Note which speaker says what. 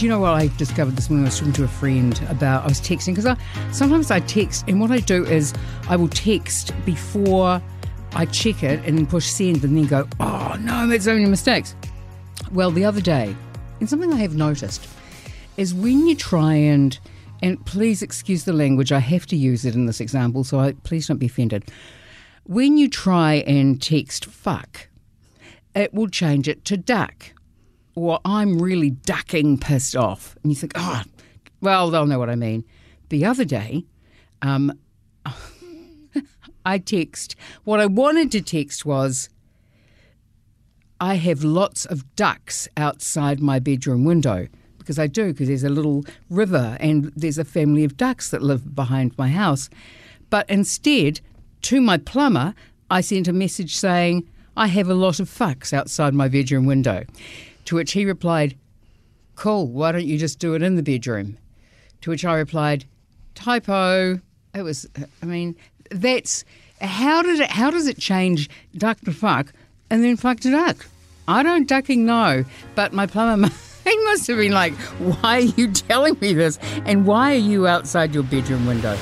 Speaker 1: do you know what I discovered this morning? I was talking to a friend about, I was texting, because I, sometimes I text, and what I do is I will text before I check it and push send and then go, oh no, that's so many mistakes. Well, the other day, and something I have noticed is when you try and, and please excuse the language, I have to use it in this example, so I, please don't be offended. When you try and text fuck, it will change it to duck or I'm really ducking pissed off. And you think, oh, well, they'll know what I mean. The other day, um, I text, what I wanted to text was, I have lots of ducks outside my bedroom window because I do, because there's a little river and there's a family of ducks that live behind my house. But instead, to my plumber, I sent a message saying, I have a lot of fucks outside my bedroom window. To which he replied, Cool, why don't you just do it in the bedroom? To which I replied, Typo. It was, I mean, that's how did it? How does it change duck to fuck and then fuck to duck? I don't ducking know, but my plumber. He must have been like, Why are you telling me this? And why are you outside your bedroom window?